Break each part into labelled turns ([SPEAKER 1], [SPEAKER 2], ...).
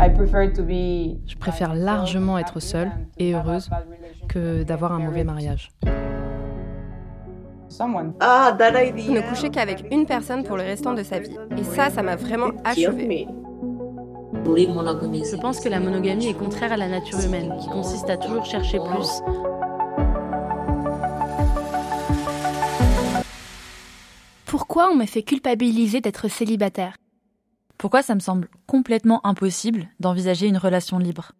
[SPEAKER 1] Je préfère largement être seule et heureuse que d'avoir un mauvais mariage.
[SPEAKER 2] Ah, ne coucher qu'avec une personne pour le restant de sa vie. Et ça, ça m'a vraiment achevé.
[SPEAKER 1] Je pense que la monogamie est contraire à la nature humaine, qui consiste à toujours chercher plus.
[SPEAKER 3] Pourquoi on me fait culpabiliser d'être célibataire?
[SPEAKER 4] Pourquoi ça me semble complètement impossible d'envisager une relation libre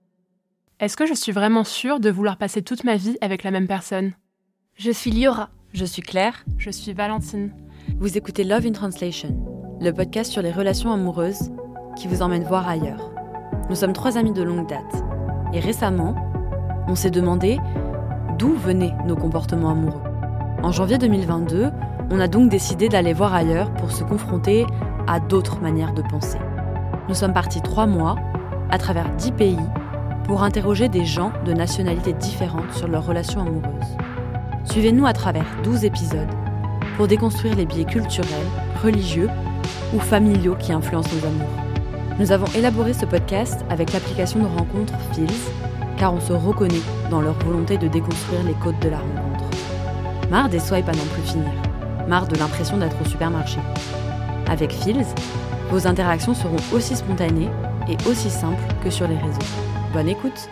[SPEAKER 5] Est-ce que je suis vraiment sûre de vouloir passer toute ma vie avec la même personne?
[SPEAKER 3] Je suis Liora.
[SPEAKER 4] Je suis Claire.
[SPEAKER 5] Je suis Valentine.
[SPEAKER 4] Vous écoutez Love in Translation, le podcast sur les relations amoureuses qui vous emmène voir ailleurs. Nous sommes trois amis de longue date. Et récemment, on s'est demandé d'où venaient nos comportements amoureux. En janvier 2022, on a donc décidé d'aller voir ailleurs pour se confronter à d'autres manières de penser. Nous sommes partis trois mois, à travers dix pays, pour interroger des gens de nationalités différentes sur leurs relations amoureuses. Suivez-nous à travers 12 épisodes pour déconstruire les biais culturels, religieux ou familiaux qui influencent nos amours. Nous avons élaboré ce podcast avec l'application de rencontre Fils, car on se reconnaît dans leur volonté de déconstruire les codes de la rencontre. Marre des swipes à n'en plus finir. Marre de l'impression d'être au supermarché. Avec Fils, vos interactions seront aussi spontanées et aussi simples que sur les réseaux. Bonne écoute